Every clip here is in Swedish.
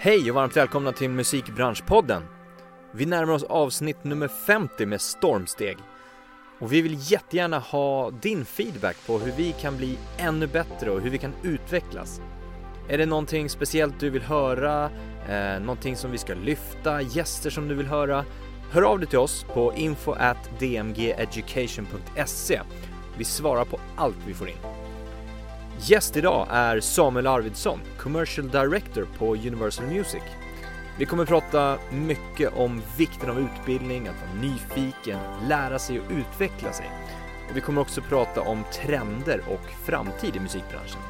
Hej och varmt välkomna till Musikbranschpodden. Vi närmar oss avsnitt nummer 50 med stormsteg. Och vi vill jättegärna ha din feedback på hur vi kan bli ännu bättre och hur vi kan utvecklas. Är det någonting speciellt du vill höra? Eh, någonting som vi ska lyfta? Gäster som du vill höra? Hör av dig till oss på info.dmgeducation.se. Vi svarar på allt vi får in. Gäst idag är Samuel Arvidsson, Commercial Director på Universal Music. Vi kommer prata mycket om vikten av utbildning, att vara nyfiken, lära sig och utveckla sig. Och vi kommer också prata om trender och framtid i musikbranschen.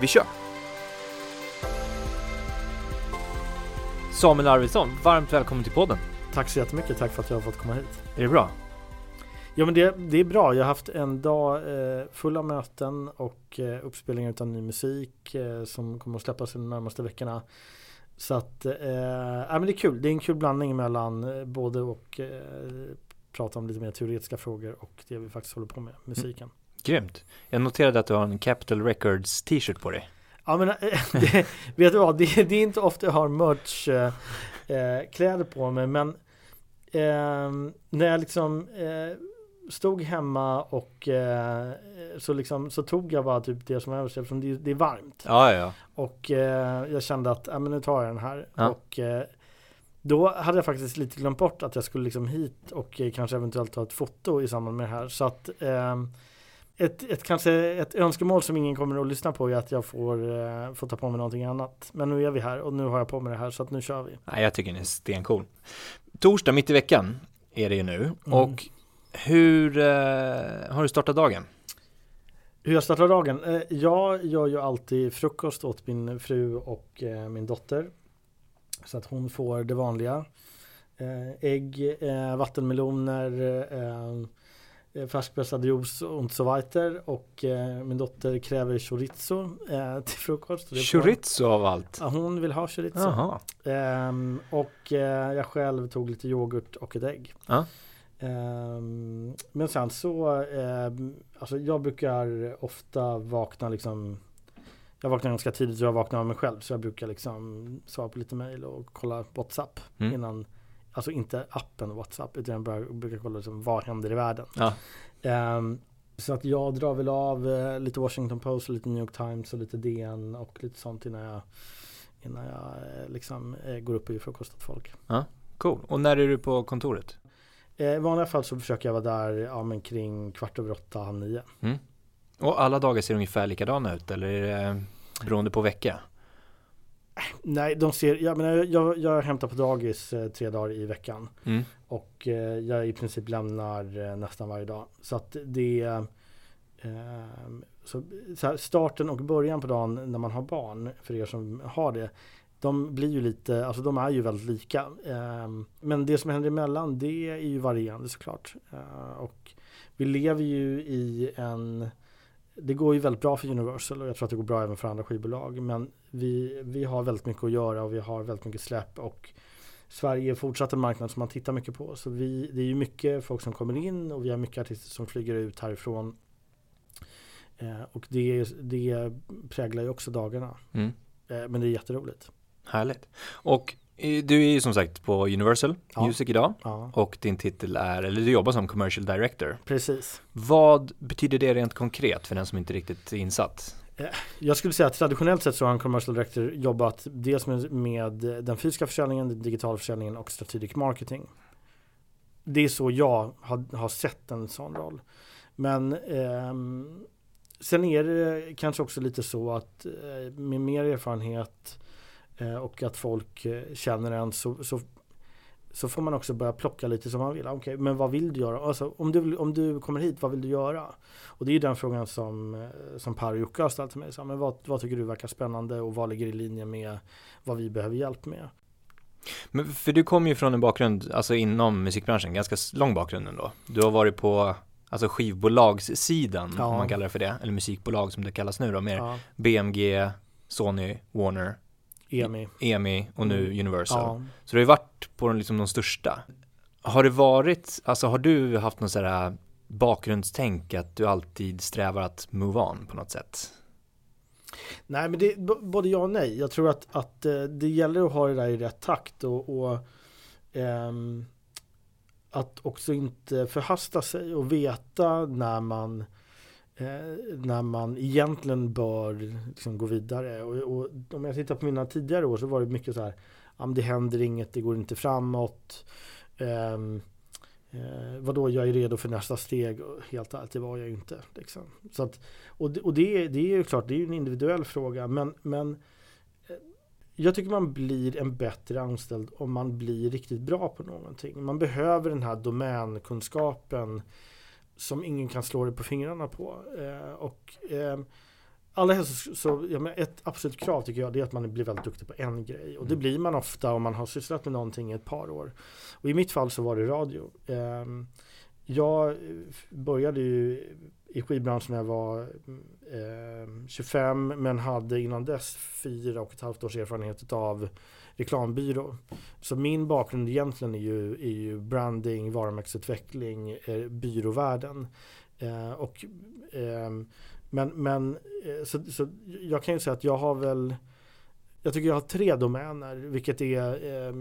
Vi kör! Samuel Arvidsson, varmt välkommen till podden. Tack så jättemycket, tack för att jag har fått komma hit. Är det bra? Ja men det, det är bra, jag har haft en dag eh, full av möten och eh, uppspelningar av ny musik eh, som kommer att släppas de närmaste veckorna. Så att, eh, men det är kul, det är en kul blandning mellan eh, både och eh, prata om lite mer teoretiska frågor och det vi faktiskt håller på med, musiken. Mm. Grymt. Jag noterade att du har en Capital Records t-shirt på dig. Ja men det, vet du vad, det, det, är inte ofta jag har merch eh, eh kläder på mig men eh, när jag liksom eh, stod hemma och eh, så, liksom, så tog jag bara typ det som överskrev eftersom det, det är varmt. Ja, ja. Och eh, jag kände att, ja men nu tar jag den här. Ja. Och eh, då hade jag faktiskt lite glömt bort att jag skulle liksom hit och eh, kanske eventuellt ta ett foto i samband med det här. Så att eh, ett, ett, kanske ett önskemål som ingen kommer att lyssna på är att jag får, eh, får ta på mig någonting annat. Men nu är vi här och nu har jag på mig det här så att nu kör vi. Ja, jag tycker den är stencool. Torsdag mitt i veckan är det ju nu mm. och hur eh, har du startat dagen? Hur jag startar dagen? Eh, jag gör ju alltid frukost åt min fru och eh, min dotter. Så att hon får det vanliga. Eh, ägg, vattenmeloner, färskpressad juice och så weiter. Och min dotter kräver chorizo till frukost. Chorizo av allt? Ja, hon vill ha chorizo. Ehm, och jag själv tog lite yoghurt och ett ägg. Ah. Um, men sen så, um, alltså jag brukar ofta vakna liksom Jag vaknar ganska tidigt så jag vaknar av mig själv så jag brukar liksom svara på lite mail och kolla WhatsApp mm. innan Alltså inte appen WhatsApp utan jag brukar kolla liksom, vad händer i världen. Ja. Um, så att jag drar väl av uh, lite Washington Post, och lite New York Times och lite DN och lite sånt innan jag Innan jag uh, liksom uh, går upp och gör frukost åt folk. Ja, cool. Och när är du på kontoret? Eh, I vanliga fall så försöker jag vara där ja, men kring kvart över åtta, halv nio. Mm. Och alla dagar ser ungefär likadana ut eller är det beroende på vecka? Nej, de ser, jag, menar, jag, jag hämtar på dagis eh, tre dagar i veckan. Mm. Och eh, jag i princip lämnar eh, nästan varje dag. Så att det är eh, så, så här, starten och början på dagen när man har barn, för er som har det, de blir ju lite, alltså de är ju väldigt lika. Ehm, men det som händer emellan det är ju varierande såklart. Eh, och vi lever ju i en det går ju väldigt bra för Universal och jag tror att det går bra även för andra skivbolag. Men vi, vi har väldigt mycket att göra och vi har väldigt mycket släpp och Sverige är fortsatt en marknad som man tittar mycket på. Så vi, det är ju mycket folk som kommer in och vi har mycket artister som flyger ut härifrån. Eh, och det, det präglar ju också dagarna. Mm. Eh, men det är jätteroligt. Härligt. Och du är ju som sagt på Universal ja. Music idag ja. och din titel är, eller du jobbar som Commercial Director. Precis. Vad betyder det rent konkret för den som inte riktigt är insatt? Eh, jag skulle säga att traditionellt sett så har en commercial director jobbat dels med, med den fysiska försäljningen, den digitala försäljningen och strategic marketing. Det är så jag har, har sett en sån roll. Men eh, sen är det kanske också lite så att eh, med mer erfarenhet Eh, och att folk eh, känner en så, så, så får man också börja plocka lite som man vill. Okej, okay, men vad vill du göra? Alltså, om, du, om du kommer hit, vad vill du göra? Och det är ju den frågan som, eh, som Per och Jocke har ställt till mig. Så, men vad, vad tycker du verkar spännande och vad ligger i linje med vad vi behöver hjälp med? Men för du kommer ju från en bakgrund, alltså inom musikbranschen, ganska lång bakgrund ändå. Du har varit på alltså skivbolagssidan, ja. om man kallar det för det, eller musikbolag som det kallas nu då, mer ja. BMG, Sony, Warner, EMI. EMI och nu mm. Universal. Ja. Så du har ju varit på de, liksom, de största. Har det varit, alltså har du haft någon sån här bakgrundstänk att du alltid strävar att move on på något sätt? Nej, men det, både ja och nej. Jag tror att, att eh, det gäller att ha det där i rätt takt och, och ähm, att också inte förhasta sig och veta när man Eh, när man egentligen bör liksom gå vidare. Och, och, om jag tittar på mina tidigare år så var det mycket så här, ja, det händer inget, det går inte framåt. Um, Eh, vadå, jag är redo för nästa steg. Helt ärligt, det var jag ju inte. Liksom. Så att, och det, och det, det är ju klart, det är ju en individuell fråga. Men, men eh, jag tycker man blir en bättre anställd om man blir riktigt bra på någonting. Man behöver den här domänkunskapen som ingen kan slå dig på fingrarna på. Eh, och eh, Allra helst så, ja, men ett absolut krav tycker jag det är att man blir väldigt duktig på en grej. Och det mm. blir man ofta om man har sysslat med någonting i ett par år. Och i mitt fall så var det radio. Ehm, jag började ju i skivbranschen när jag var 25 ehm, men hade innan dess fyra och ett halvt års erfarenhet av reklambyrå. Så min bakgrund egentligen är ju, är ju branding, varumärkesutveckling, eh, byråvärlden. Eh, och eh, men, men eh, så, så jag kan ju säga att jag har väl Jag tycker jag har tre domäner vilket är eh,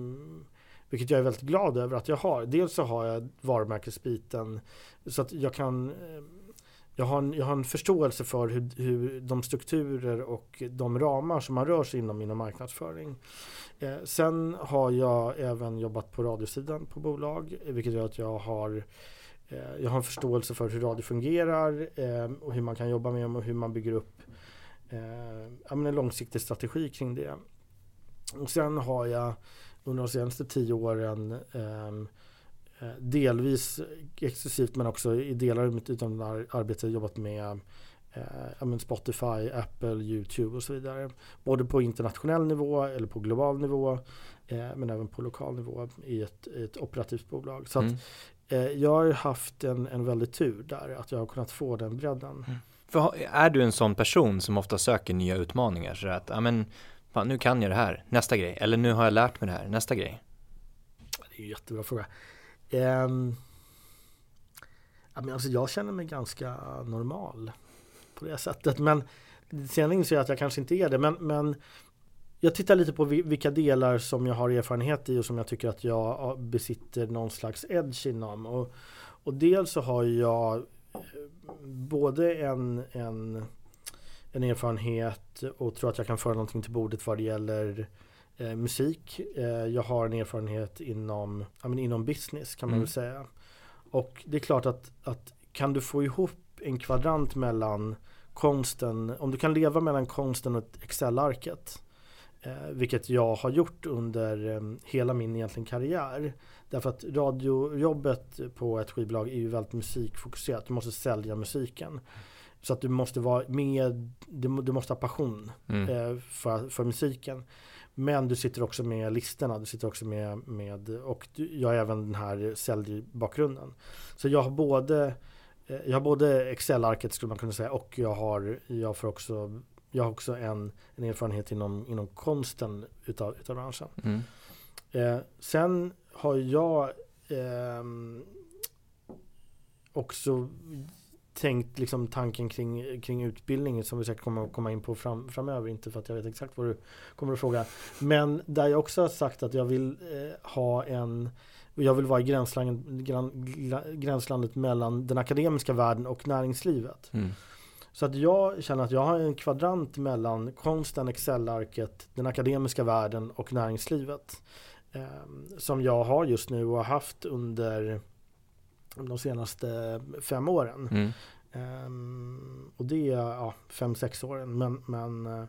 Vilket jag är väldigt glad över att jag har. Dels så har jag varumärkesbiten så att jag kan ehm, jag har, en, jag har en förståelse för hur, hur de strukturer och de ramar som man rör sig inom inom marknadsföring. Eh, sen har jag även jobbat på radiosidan på bolag vilket gör att jag har Eh, jag har en förståelse för hur radio fungerar eh, och hur man kan jobba med dem och hur man bygger upp eh, en långsiktig strategi kring det. Och sen har jag under de senaste tio åren ehm, delvis exklusivt men också i delar av mitt arbete jobbat med eh, Spotify, Apple, YouTube och så vidare. Både på internationell nivå eller på global nivå eh, men även på lokal nivå i ett, ett operativt bolag. Så mm. att, Eh, jag har haft en, en väldigt tur där, att jag har kunnat få den bredden. Mm. För är du en sån person som ofta söker nya utmaningar? Så att, ja men, fan, nu kan jag det här, nästa grej. Eller nu har jag lärt mig det här, nästa grej. Det är en jättebra fråga. Um, ja, men alltså, jag känner mig ganska normal på det sättet. Men sen inser jag att jag kanske inte är det. Men, men jag tittar lite på vilka delar som jag har erfarenhet i och som jag tycker att jag besitter någon slags edge inom. Och, och dels så har jag eh, både en, en, en erfarenhet och tror att jag kan föra någonting till bordet vad det gäller eh, musik. Eh, jag har en erfarenhet inom, men, inom business kan man mm. väl säga. Och det är klart att, att kan du få ihop en kvadrant mellan konsten, om du kan leva mellan konsten och Excel-arket Eh, vilket jag har gjort under eh, hela min egentligen karriär. Därför att radiojobbet på ett skivbolag är ju väldigt musikfokuserat. Du måste sälja musiken. Så att du måste vara med, du, du måste ha passion mm. eh, för, för musiken. Men du sitter också med listorna, du sitter också med, med och jag har även den här säljbakgrunden. Så jag har både eh, jag har både Excel-arket skulle man kunna säga och jag har, jag får också jag har också en, en erfarenhet inom, inom konsten utav, utav branschen. Mm. Eh, sen har jag eh, också tänkt liksom tanken kring, kring utbildningen som vi säkert kommer att komma in på fram, framöver. Inte för att jag vet exakt vad du kommer att fråga. Men där jag också har sagt att jag vill eh, ha en jag vill vara i gränslandet, gränslandet mellan den akademiska världen och näringslivet. Mm. Så att jag känner att jag har en kvadrant mellan konsten, Excel-arket, den akademiska världen och näringslivet. Eh, som jag har just nu och har haft under de senaste fem åren. Mm. Um, och det är ja, fem, sex åren. Men, men uh,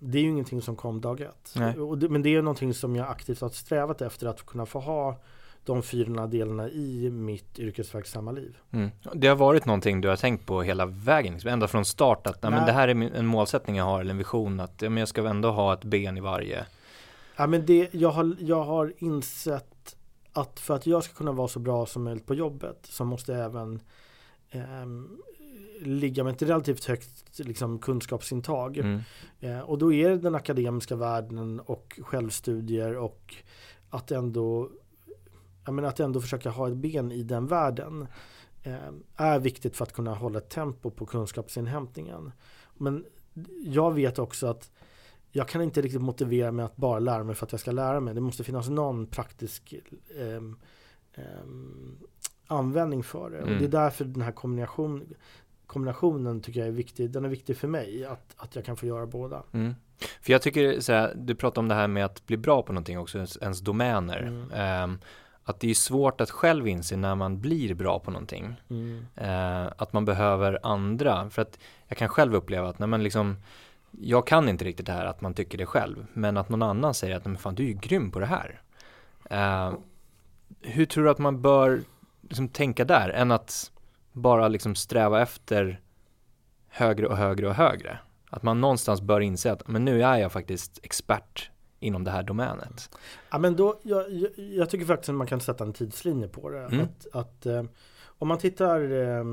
det är ju ingenting som kom dag ett. Det, men det är någonting som jag aktivt har strävat efter att kunna få ha de fyra delarna i mitt yrkesverksamma liv. Mm. Det har varit någonting du har tänkt på hela vägen, liksom, ända från start att men det här är en målsättning jag har eller en vision att ja, men jag ska ändå ha ett ben i varje. Ja, men det, jag, har, jag har insett att för att jag ska kunna vara så bra som möjligt på jobbet så måste jag även eh, ligga med ett relativt högt liksom, kunskapsintag. Mm. Eh, och då är det den akademiska världen och självstudier och att ändå jag menar att ändå försöka ha ett ben i den världen eh, är viktigt för att kunna hålla ett tempo på kunskapsinhämtningen. Men jag vet också att jag kan inte riktigt motivera mig att bara lära mig för att jag ska lära mig. Det måste finnas någon praktisk eh, eh, användning för det. Mm. Och det är därför den här kombination, kombinationen tycker jag är viktig. Den är viktig för mig, att, att jag kan få göra båda. Mm. För jag tycker så här, du pratar om det här med att bli bra på någonting också, ens, ens domäner. Mm. Um, att det är svårt att själv inse när man blir bra på någonting. Uh, att man behöver andra. För att jag kan själv uppleva att när man liksom jag kan inte riktigt det här att man tycker det själv, men att någon annan säger att men fan du är ju grym på det här. Uh, hur tror du att man bör liksom tänka där, än att bara liksom sträva efter högre och högre och högre? Att man någonstans bör inse att men nu är jag faktiskt expert inom det här domänet. Ja, men då, jag, jag, tycker faktiskt att man kan sätta en tidslinje på det. Mm. Att, att eh, om man tittar eh,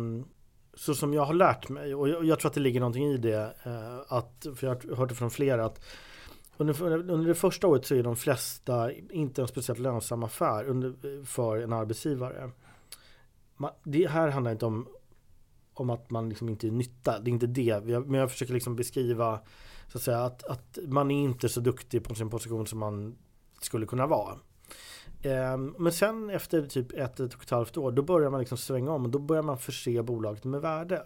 så som jag har lärt mig och jag, jag, tror att det ligger någonting i det. Eh, att, för jag har hört det från flera att under, under det första året så är de flesta inte en speciellt lönsam affär under, för en arbetsgivare. Man, det här handlar inte om om att man liksom inte är nytta. Det är inte det. Men jag försöker liksom beskriva så att, säga, att, att man är inte så duktig på sin position som man skulle kunna vara. Ehm, men sen efter typ ett, ett och ett halvt år då börjar man liksom svänga om och då börjar man förse bolaget med värde.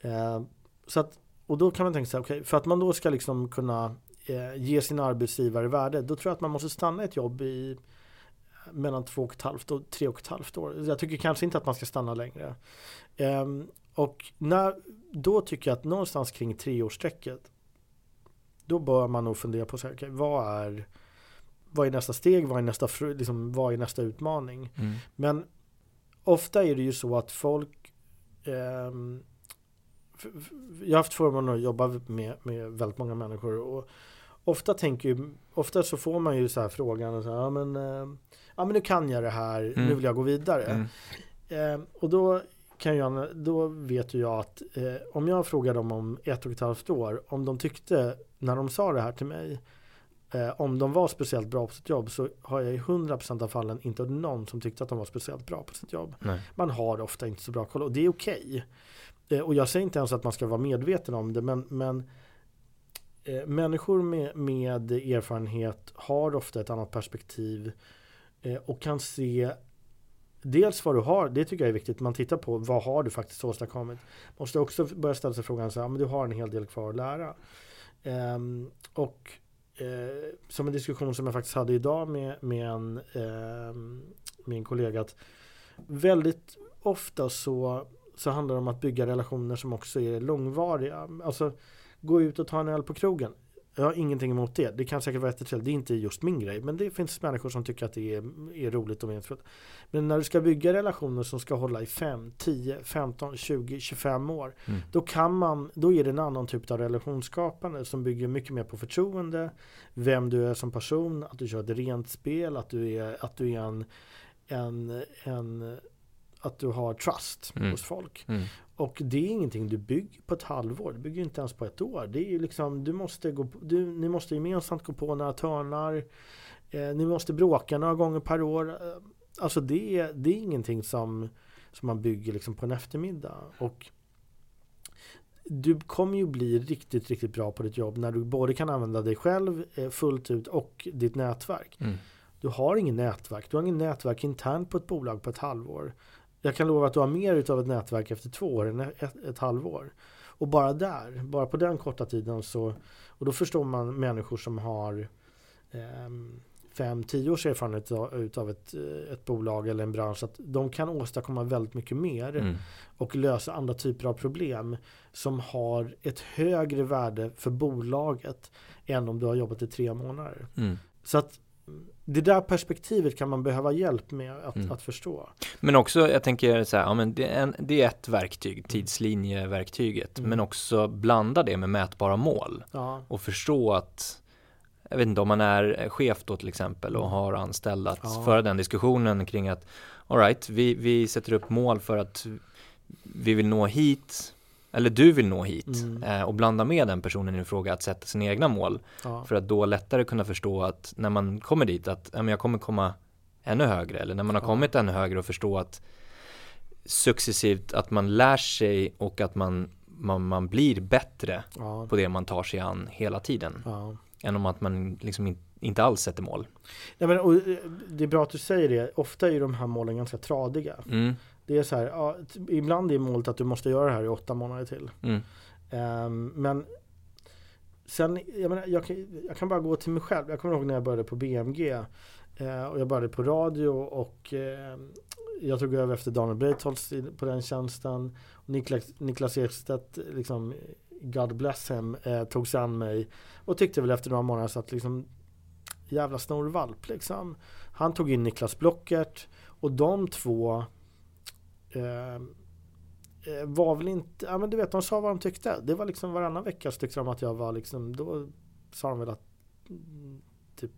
Ehm, så att, och då kan man tänka sig, okay, för att man då ska liksom kunna eh, ge sin arbetsgivare värde, då tror jag att man måste stanna ett jobb i eh, mellan två och ett halvt och tre och ett halvt år. Jag tycker kanske inte att man ska stanna längre. Ehm, och när, då tycker jag att någonstans kring treårsstrecket då bör man nog fundera på så här, okay, vad, är, vad är nästa steg, vad är nästa, liksom, vad är nästa utmaning? Mm. Men ofta är det ju så att folk eh, jag har haft förmånen att jobba med, med väldigt många människor och ofta tänker ju, ofta så får man ju så här frågan så här, ja men, eh, ja men nu kan jag det här, mm. nu vill jag gå vidare. Mm. Eh, och då kan jag, då vet ju jag att eh, om jag frågar dem om ett och ett halvt år, om de tyckte när de sa det här till mig, eh, om de var speciellt bra på sitt jobb så har jag i 100% av fallen inte någon som tyckte att de var speciellt bra på sitt jobb. Nej. Man har ofta inte så bra koll och det är okej. Okay. Eh, och jag säger inte ens att man ska vara medveten om det, men, men eh, människor med, med erfarenhet har ofta ett annat perspektiv eh, och kan se dels vad du har, det tycker jag är viktigt. Man tittar på vad har du faktiskt åstadkommit. Måste också börja ställa sig frågan så här, men du har en hel del kvar att lära. Um, och eh, som en diskussion som jag faktiskt hade idag med, med en, eh, min kollega att väldigt ofta så, så handlar det om att bygga relationer som också är långvariga. Alltså gå ut och ta en öl på krogen. Jag har ingenting emot det. Det kan säkert vara jättetrevligt. Det är inte just min grej. Men det finns människor som tycker att det är, är roligt och meningsfullt. Men när du ska bygga relationer som ska hålla i 5, 10, 15, 20, 25 år. Mm. Då kan man, då är det en annan typ av relationsskapande som bygger mycket mer på förtroende. Vem du är som person, att du kör ett rent spel, att du är, att du är en, en, en att du har trust mm. hos folk. Mm. Och det är ingenting du bygger på ett halvår. Du bygger inte ens på ett år. Det är ju liksom, du måste gå, du, ni måste gemensamt gå på några törnar. Eh, ni måste bråka några gånger per år. Eh, alltså det, är, det är ingenting som, som man bygger liksom på en eftermiddag. Och du kommer ju bli riktigt, riktigt bra på ditt jobb när du både kan använda dig själv eh, fullt ut och ditt nätverk. Mm. Du har ingen nätverk. Du har ingen nätverk internt på ett bolag på ett halvår. Jag kan lova att du har mer utav ett nätverk efter två år än ett, ett halvår. Och bara där, bara på den korta tiden så, och då förstår man människor som har eh, fem, tio års erfarenhet utav ett, ett bolag eller en bransch att de kan åstadkomma väldigt mycket mer mm. och lösa andra typer av problem som har ett högre värde för bolaget än om du har jobbat i tre månader. Mm. Så att det där perspektivet kan man behöva hjälp med att, mm. att förstå. Men också, jag tänker så här, ja, men det, är en, det är ett verktyg, mm. tidslinjeverktyget, mm. men också blanda det med mätbara mål ja. och förstå att jag vet inte om man är chef då till exempel och mm. har anställda att ja. föra den diskussionen kring att alright, vi, vi sätter upp mål för att vi vill nå hit eller du vill nå hit mm. eh, och blanda med den personen i fråga att sätta sina egna mål. Ja. För att då lättare kunna förstå att när man kommer dit att ja, men jag kommer komma ännu högre eller när man har ja. kommit ännu högre och förstå att successivt att man lär sig och att man man, man blir bättre Ja. på det man tar sig an hela tiden. Än om att man liksom in, inte alls sätter mål. Nej, men, eh, det är bra att du säger det. Ofta är de här målen ganska tradiga. Mm, Det är så här, ja, ibland är målet att du måste göra det här i åtta månader till. mm, Ehm, men sen, jag, menar, jag, kan, jag kan bara gå till mig själv. Jag kommer ihåg när jag började på BMG. eh, och jag började på radio och eh, jag tog över efter Daniel Breitholtz på den tjänsten. Niklas, Niklas Ekstedt, liksom, God bless him, eh, tog sig an mig. Och tyckte väl efter några månader så att liksom jävla snorvalp liksom. Han tog in Niklas Blockert och de två var väl inte, ja men du vet de sa vad de tyckte. Det var liksom varannan vecka så tyckte de att jag var liksom, då sa de väl att mm, typ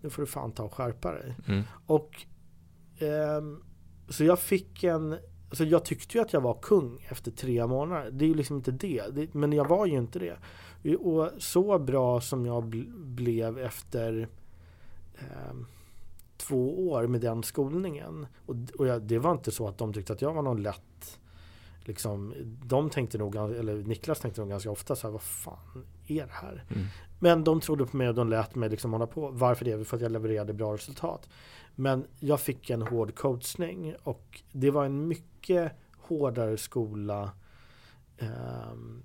nu får du fan ta och skärpa dig. mm, Och ehm, så jag fick en, alltså jag tyckte ju att jag var kung efter tre månader. Det är ju liksom inte det, det men jag var ju inte det. Och så bra som jag bl- blev efter ehm, två år med den skolningen. Och, och jag, det var inte så att de tyckte att jag var någon lätt Liksom, de tänkte nog, eller Niklas tänkte nog ganska ofta så här, vad fan är det här? mm, Men de trodde på mig och de lät mig liksom hålla på. Varför det? För att jag levererade bra resultat. Men jag fick en hård coachning och det var en mycket hårdare skola ehm,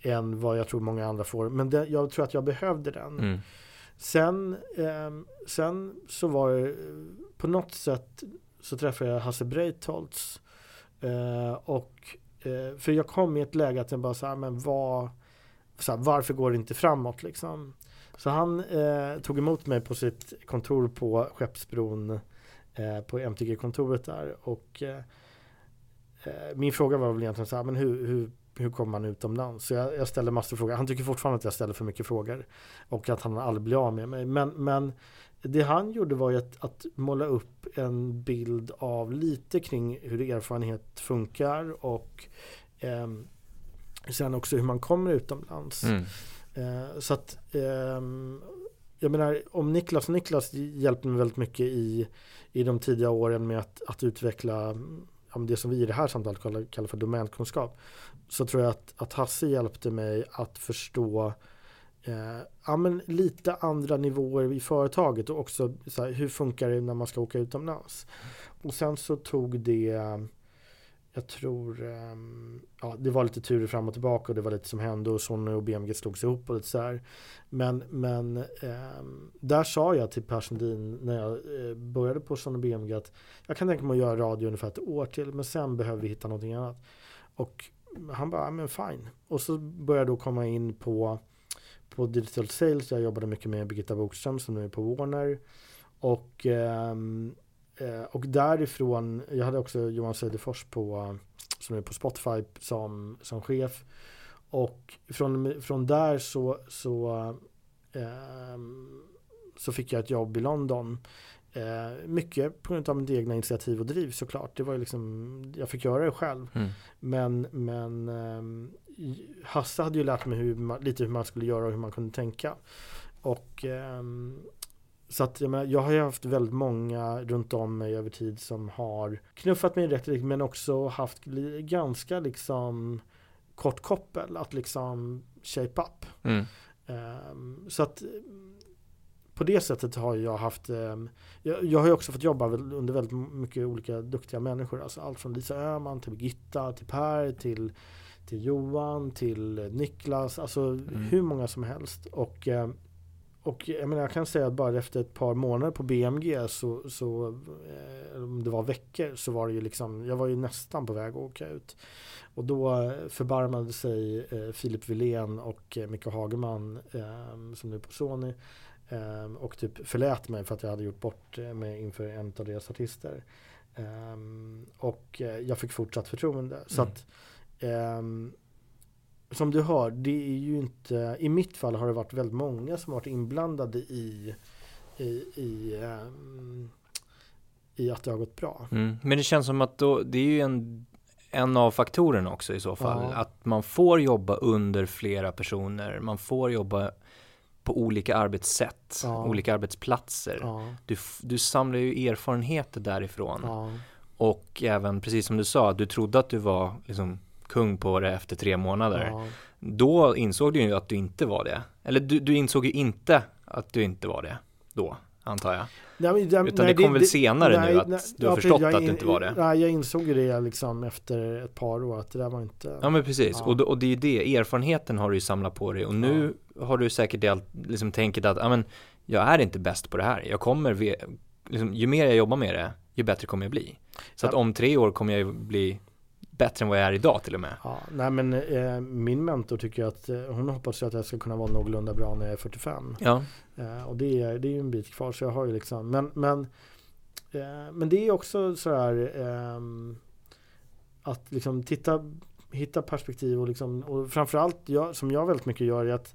än vad jag tror många andra får. Men det, jag tror att jag behövde den. mm, Sen, eh, sen så var det på något sätt så träffade jag Hasse Breitholtz. Eh, och, eh, för jag kom i ett läge att jag bara så här, men vad, så här, varför går det inte framåt liksom? Så han eh, tog emot mig på sitt kontor på Skeppsbron eh, på MTG-kontoret där och eh, eh, min fråga var väl egentligen så här, men hur, hur, hur kommer man utomlands? Så jag, jag ställde massor av frågor. Han tycker fortfarande att jag ställer för mycket frågor och att han aldrig blir av med mig. Men, men det han gjorde var ju att, att måla upp en bild av lite kring hur erfarenhet funkar och ehm, sen också hur man kommer utomlands. mm, Eh, så att ehm, jag menar om Niklas Niklas hjälpte mig väldigt mycket i, i de tidiga åren med att, att utveckla det som vi i det här samtalet kallar, kallar för domänkunskap. Så tror jag att, att Hasse hjälpte mig att förstå eh, ja, men lite andra nivåer i företaget och också så här, hur funkar det när man ska åka utomlands. Och sen så tog det jag tror, um, ja det var lite turer fram och tillbaka och det var lite som hände och Sonny och BMG slogs ihop och lite så här. Men, men um, där sa jag till Per Sundin när jag uh, började på Sonny och BMG att jag kan tänka mig att göra radio ungefär ett år till men sen behöver vi hitta någonting annat. Och han bara, ja, men fine. Och så började jag då komma in på, på Digital Sales. Jag jobbade mycket med Birgitta Bokström som nu är på Warner. Och um, Eh, och därifrån, jag hade också Johan Söderfors på, som är på Spotify som, som chef. Och från, från där så, så, ehm, så fick jag ett jobb i London. Eh, mycket på grund av mitt egna initiativ och driv såklart. Det var ju liksom, jag fick göra det själv. mm, Men, men i- Hasse hade ju lärt mig hur man, lite hur man skulle göra och hur man kunde tänka. Och ehm, så att jag, menar, jag har ju haft väldigt många runt om mig över tid som har knuffat mig i rätt riktning men också haft ganska liksom kort koppel att liksom shape up. mm, Ehm, så att mm, på det sättet har jag haft ehm, jag, jag har ju också fått jobba under väldigt mycket olika duktiga människor. Alltså allt från Lisa Öhman till Birgitta, till Per, till, till Johan, till Niklas. Alltså hur många som helst. Och, ehm, och jag, menar, jag kan säga att bara efter ett par månader på BMG så, så eh, om det var veckor så var det ju liksom, jag var ju nästan på väg att åka ut. Och då förbarmade sig eh, Filip Wilén och eh, Micke Hageman eh, som nu är på Sony eh, och typ förlät mig för att jag hade gjort bort mig inför en av deras artister. Eh, och jag fick fortsatt förtroende. Så Mm. att ehm, som du hör, det är ju inte, i mitt fall har det varit väldigt många som varit inblandade i, i, i, ehm, i att det har gått bra. mm. Men det känns som att då, det är ju en, en av faktorerna också i så fall. Ja. Att man får jobba under flera personer. Man får jobba på olika arbetssätt, Ja. olika arbetsplatser. Ja, Du, du samlar ju erfarenheter därifrån. Och även, precis som du sa, du trodde att du var liksom kung på det efter tre månader. Ja. Då insåg du ju att du inte var det. Eller du, du insåg ju inte att du inte var det då, antar jag. Nej, Utan nej, det kom det, väl senare nej, nu att nej, du har ja, förstått att du inte var det? Nej, jag insåg ju det liksom efter ett par år att det där var inte... Ja men precis, ja. Och, och det är ju det, erfarenheten har du ju samlat på dig och nu har du säkert det, liksom tänkt att, ja men jag är inte bäst på det här. Jag kommer, liksom, ju mer jag jobbar med det, ju bättre kommer jag bli. Så att om tre år kommer jag bli bättre än vad jag är idag till och med. Ja, nej men eh, min mentor tycker att eh, hon hoppas att jag ska kunna vara någorlunda bra när jag är 45. Ja. Eh, och det är, det är ju en bit kvar så jag har ju liksom, men, men, eh, men det är också sådär ehm, att liksom titta, hitta perspektiv och liksom, och framförallt jag, som jag väldigt mycket gör är att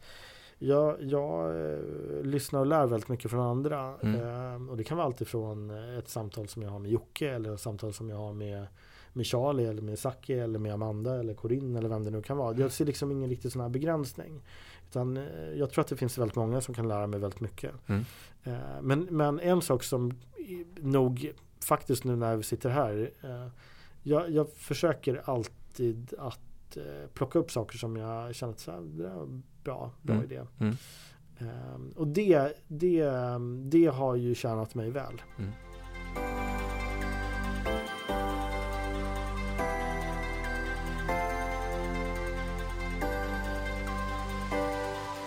jag, jag eh, lyssnar och lär väldigt mycket från andra. Mm. Eh, och det kan vara alltifrån ett samtal som jag har med Jocke eller ett samtal som jag har med med Charlie eller med Saki eller med Amanda eller Corinne eller vem det nu kan vara. Jag ser liksom ingen riktig sån här begränsning. Utan eh, jag tror att det finns väldigt många som kan lära mig väldigt mycket. Mm. Eh, men, men en sak som nog faktiskt nu när vi sitter här. Eh, jag, jag försöker alltid att plocka upp saker som jag känner att så här, det är bra, bra mm. idé. Mm. Och det, det, det har ju tjänat mig väl.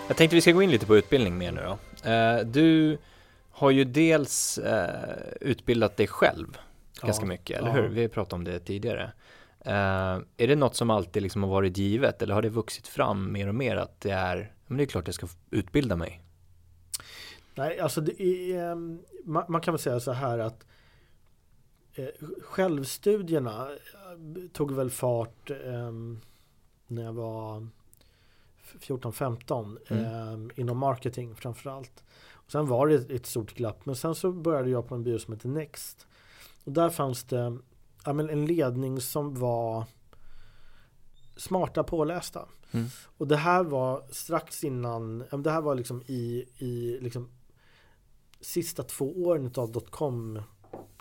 Jag tänkte vi ska gå in lite på utbildning mer nu då. Eh, du har ju dels eh, utbildat dig själv ganska ja, mycket, eller ja. hur? Vi pratade om det tidigare. Eh, är det något som alltid liksom har varit givet eller har det vuxit fram mer och mer att det är, men det är klart jag ska utbilda mig? Nej, alltså är, ehm, man, man, kan väl säga så här att självstudierna tog väl fart ehm, när jag var 14-15 mm. eh, inom marketing framförallt. Och sen var det ett stort glapp men sen så började jag på en byrå som heter Next. Och där fanns det ja, men en ledning som var smarta pålästa. Mm. Och det här var strax innan, det här var liksom i, i liksom sista två åren av dotcom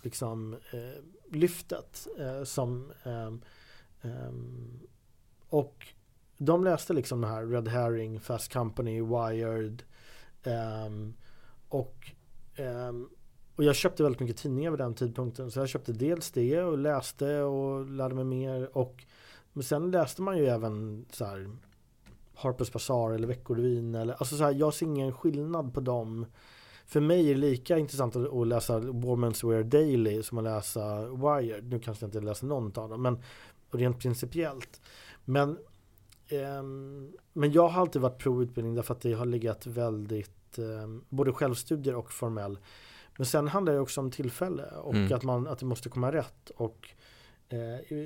liksom eh, lyftet eh, som eh, och de läste liksom det här Red Herring, Fast Company, Wired um, och, um, och jag köpte väldigt mycket tidningar vid den tidpunkten. Så jag köpte dels det och läste och lärde mig mer. Och, men sen läste man ju även så här Harper's Bazaar eller Veckorevyn. Eller, alltså så här, jag ser ingen skillnad på dem. För mig är det lika intressant att läsa Woman's Wear Daily som att läsa Wired. Nu kanske jag inte läser någon av dem, men rent principiellt. Men men jag har alltid varit pro-utbildning därför att det har legat väldigt ehm, både självstudier och formell. Men sen handlar det också om tillfälle och mm. att, man, att det måste komma rätt. Och eh,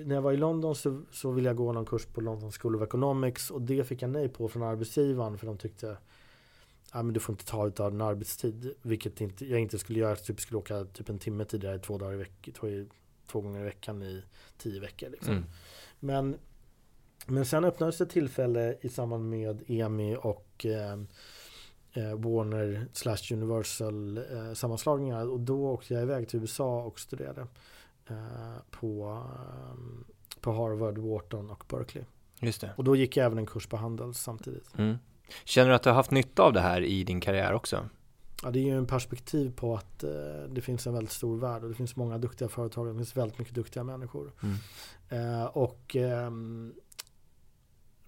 när jag var i London så, så ville jag gå någon kurs på London School of Economics och det fick jag nej på från arbetsgivaren för de tyckte Ja, men du får inte ta ut av din arbetstid. Vilket inte, jag inte skulle göra. Typ skulle åka typ en timme tidigare två dagar i veckan. Två, två gånger i veckan i tio veckor. Liksom. Mm. Men men sen öppnades ett tillfälle i samband med EMI och eh, eh, Warner slash Universal eh, sammanslagningar och då åkte jag iväg till USA och studerade eh, på, eh, på Harvard, Wharton och Berkeley. Just det. Och då gick jag även en kurs på handel samtidigt. Mm. Känner du att du har haft nytta av det här i din karriär också? Ja, det är ju en perspektiv på att eh, det finns en väldigt stor värld och det finns många duktiga företag och det finns väldigt mycket duktiga människor. Mm. Eh, och ehm,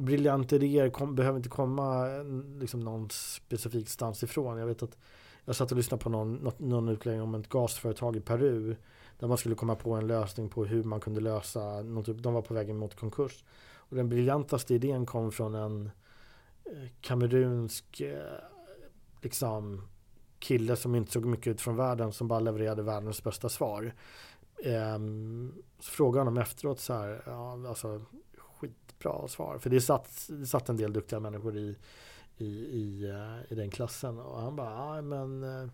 briljanta idéer kom, behöver inte komma eh, liksom någon specifik stans ifrån. Jag vet att jag satt och lyssnade på någon, någon utläggning om ett gasföretag i Peru. Där man skulle komma på en lösning på hur man kunde lösa, något, typ, de var på väg mot konkurs. Och den briljantaste idén kom från en eh, kamerunsk eh, liksom, kille som inte såg mycket ut från världen som bara levererade världens bästa svar. Ehm, så frågade honom efteråt så här, ja, alltså, bra svar. För det satt, det satt en del duktiga människor i, i, i, uh, i den klassen. Och han bara, ja men uh,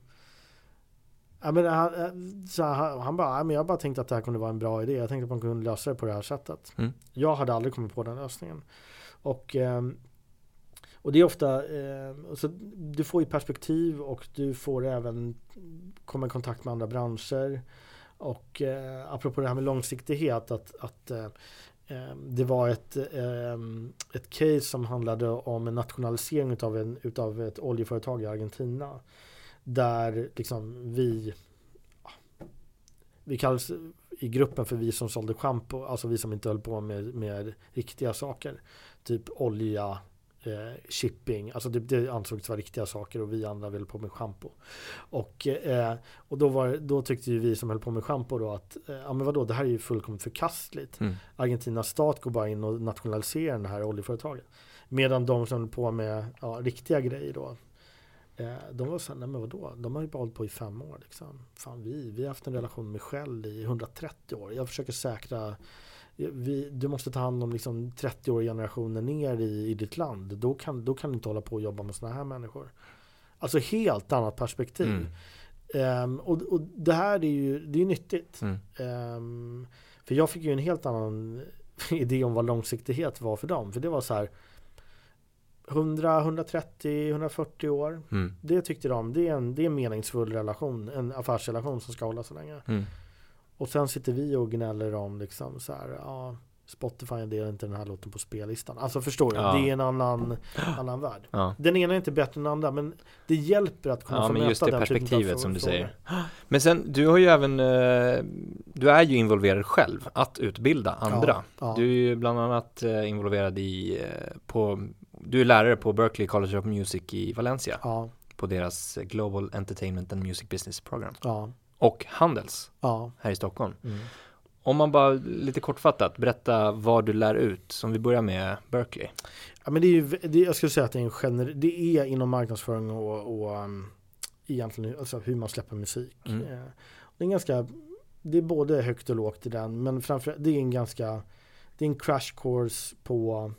Ja, men han, eh, så han, han bara, men jag bara tänkte att det här kunde vara en bra idé. Jag tänkte att man kunde lösa det på det här sättet. Mm. Jag hade aldrig kommit på den lösningen. Och, och det är ofta, så du får ju perspektiv och du får även komma i kontakt med andra branscher. Och apropå det här med långsiktighet, att, att Ehm, Ehm, det var ett, ehm, ett case som handlade om en nationalisering utav, en, utav ett oljeföretag i Argentina. Där liksom vi, ah, vi kallas i gruppen för vi som sålde schampo, alltså vi som inte höll på med, med riktiga saker. Typ olja, eh, shipping, alltså det, det ansågs vara riktiga saker och vi andra ville på med schampo. Och, eh, och då, var, då tyckte ju vi som höll på med schampo då att, eh, ja men vadå, det här är ju fullkomligt förkastligt. Mm. Argentinas stat går bara in och nationaliserar det här oljeföretaget. Medan de som höll på med ja, riktiga grejer då, eh, de var såhär, nej men vadå, de har ju bara hållit på i fem år liksom. Fan vi, vi har haft en relation med Shell i 130 år. Jag försöker säkra vi, du måste ta hand om liksom 30 år generationer ner i, i ditt land. Då kan, då kan du inte hålla på och jobba med sådana här människor. Alltså helt annat perspektiv. Mm. Um, och, och det här är ju det är nyttigt. Mm. Um, för jag fick ju en helt annan idé om vad långsiktighet var för dem. För det var så här 100, 130, 140 år. Mm. Det tyckte de, det är, en, det är en meningsfull relation, en affärsrelation som ska hålla så länge. Och sen sitter vi och gnäller om liksom så här, ja, Spotify delar inte den här låten på spellistan. Alltså förstår du? Ja. Det är en annan, annan värld. Ja. Den ena är inte bättre än den andra men det hjälper att kunna ja, få men just det perspektivet som du säger. Men sen, du har ju även, eh, du är ju involverad själv att utbilda andra. Ja, du är ju bland annat eh, involverad i, eh, på, du är lärare på Berkeley College of Music i Valencia. På deras Global Entertainment and Music Business Program och Handels ja. här i Stockholm. Mm. Om man bara lite kortfattat berätta vad du lär ut, som vi börjar med Berkeley. Ja, men det är ju, det, jag skulle säga att det är, en gener, det är inom marknadsföring och, och um, egentligen alltså hur man släpper musik. Mm. Eh, det är ganska, det är både högt och lågt i den, men framförallt det är en ganska, det är en crash course på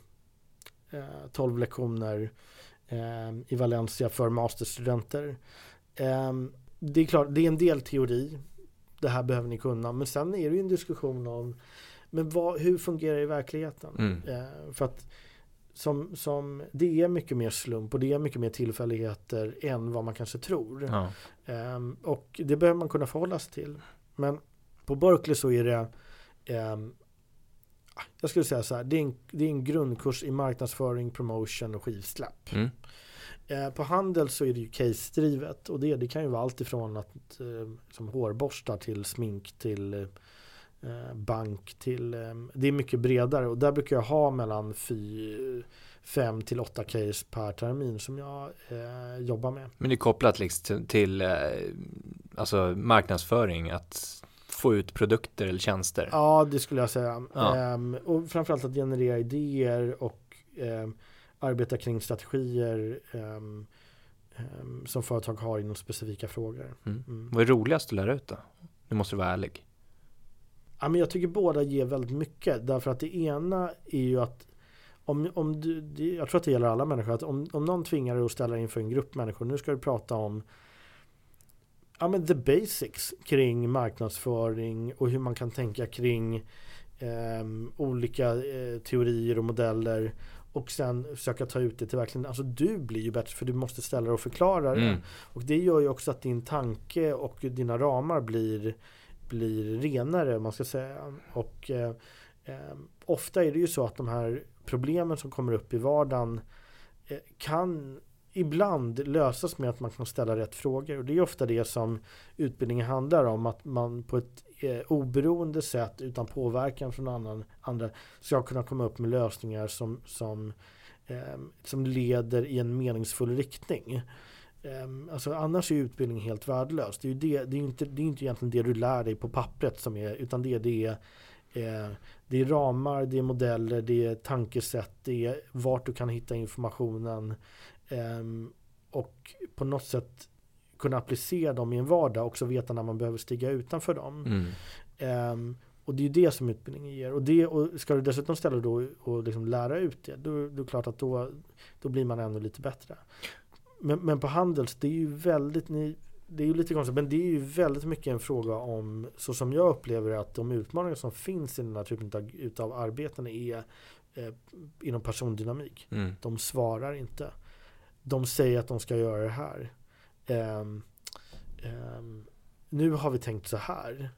eh, 12 lektioner eh, i Valencia för masterstudenter. Eh, det är klart, det är en del teori. Det här behöver ni kunna. Men sen är det ju en diskussion om men vad, hur fungerar det i verkligheten? Mm. Eh, för att som, som, det är mycket mer slump och det är mycket mer tillfälligheter än vad man kanske tror. Ja. Eh, och det behöver man kunna förhålla sig till. Men på Berkeley så är det eh, jag skulle säga så här, det är, en, det är en grundkurs i marknadsföring, promotion och skivsläpp. Mm. Eh, på handel så är det ju case-drivet och det, det kan ju vara allt ifrån att, eh, som hårborstar till smink till eh, bank till, det är mycket bredare och där brukar jag ha mellan fy, fem till åtta case per termin som jag jobbar med. Men det är kopplat liksom till, alltså marknadsföring, att få ut produkter eller tjänster? Ja, det skulle jag säga. Ja. Ehm, och framförallt att generera idéer och ehm, arbeta kring strategier um, um, som företag har inom specifika frågor. Mm. Mm. Vad är roligast att lära ut då? Du måste vara ärlig. Ja, men jag tycker båda ger väldigt mycket. Därför att det ena är ju att om, om du, jag tror att det gäller alla människor, att om, om någon tvingar dig att ställa dig inför en grupp människor, nu ska du prata om ja, men the basics kring marknadsföring och hur man kan tänka kring eh, olika eh, teorier och modeller och sen försöka ta ut det till verkligen, alltså du blir ju bättre för du måste ställa dig och förklara det. Mm. Och det gör ju också att din tanke och dina ramar blir, blir renare, man ska säga. Och eh, eh, ofta är det ju så att de här problemen som kommer upp i vardagen eh, kan ibland lösas med att man kan ställa rätt frågor. Och det är ofta det som utbildningen handlar om. Att man på ett eh, oberoende sätt utan påverkan från annan, andra ska kunna komma upp med lösningar som, som, eh, som leder i en meningsfull riktning. Eh, alltså annars är utbildning helt värdelös. Det är, ju det, det, är inte, det är inte egentligen det du lär dig på pappret som är, utan det, det är eh, det är ramar, det är modeller, det är tankesätt, det är vart du kan hitta informationen. Ehm, och på något sätt kunna applicera dem i en vardag och också veta när man behöver stiga utanför dem. Mm. Um, och det är det som utbildningen ger. Och, det, och ska du dessutom ställa då och liksom lära ut det, då, då är det klart att då, då blir man ännu lite bättre. Men, men på Handels, det är ju väldigt, ni, det är ju lite konstigt, men det är ju väldigt mycket en fråga om, så som jag upplever att de utmaningar som finns i den här typen av utav arbeten är eh, inom persondynamik. Mm. De svarar inte de säger att de ska göra det här. Um, um, nu har vi tänkt så här.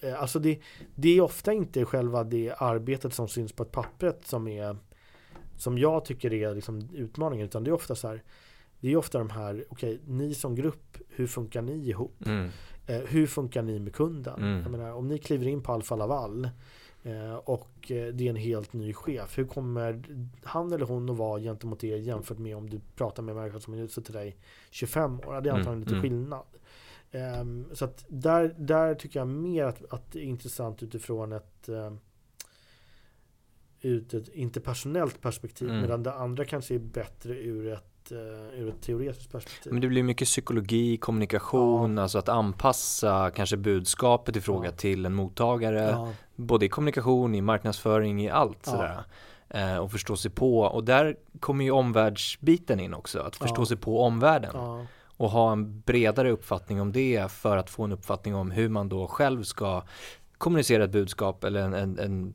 Eh, alltså det, det är ofta inte själva det arbetet som syns på ett pappret som är som jag tycker är liksom utmaningen utan det är ofta så här det är ofta de här, okej, okay, ni som grupp, hur funkar ni ihop? Mm. Eh, hur funkar ni med kunden? Mm. Jag menar, om ni kliver in på Alfa Laval och eh, det är en helt ny chef, hur kommer han eller hon att vara gentemot er jämfört med om du pratar med en människa som är ute till dig 25 år? Det är mm, antagligen lite mm. skillnad. Um, så att där, där tycker jag mer att, att det är intressant utifrån ett uh, ut ett interpersonellt perspektiv mm. medan det andra kanske är bättre ur ett, uh, ur ett teoretiskt perspektiv. Men det blir mycket psykologi, kommunikation, ja. alltså att anpassa kanske budskapet i fråga ja. till en mottagare. Ja. Både i kommunikation, i marknadsföring, i allt sådär. Uh, och förstå sig på. Och där kommer ju omvärldsbiten in också, att förstå sig på omvärlden och ha en bredare uppfattning om det för att få en uppfattning om hur man då själv ska kommunicera ett budskap eller en, en, en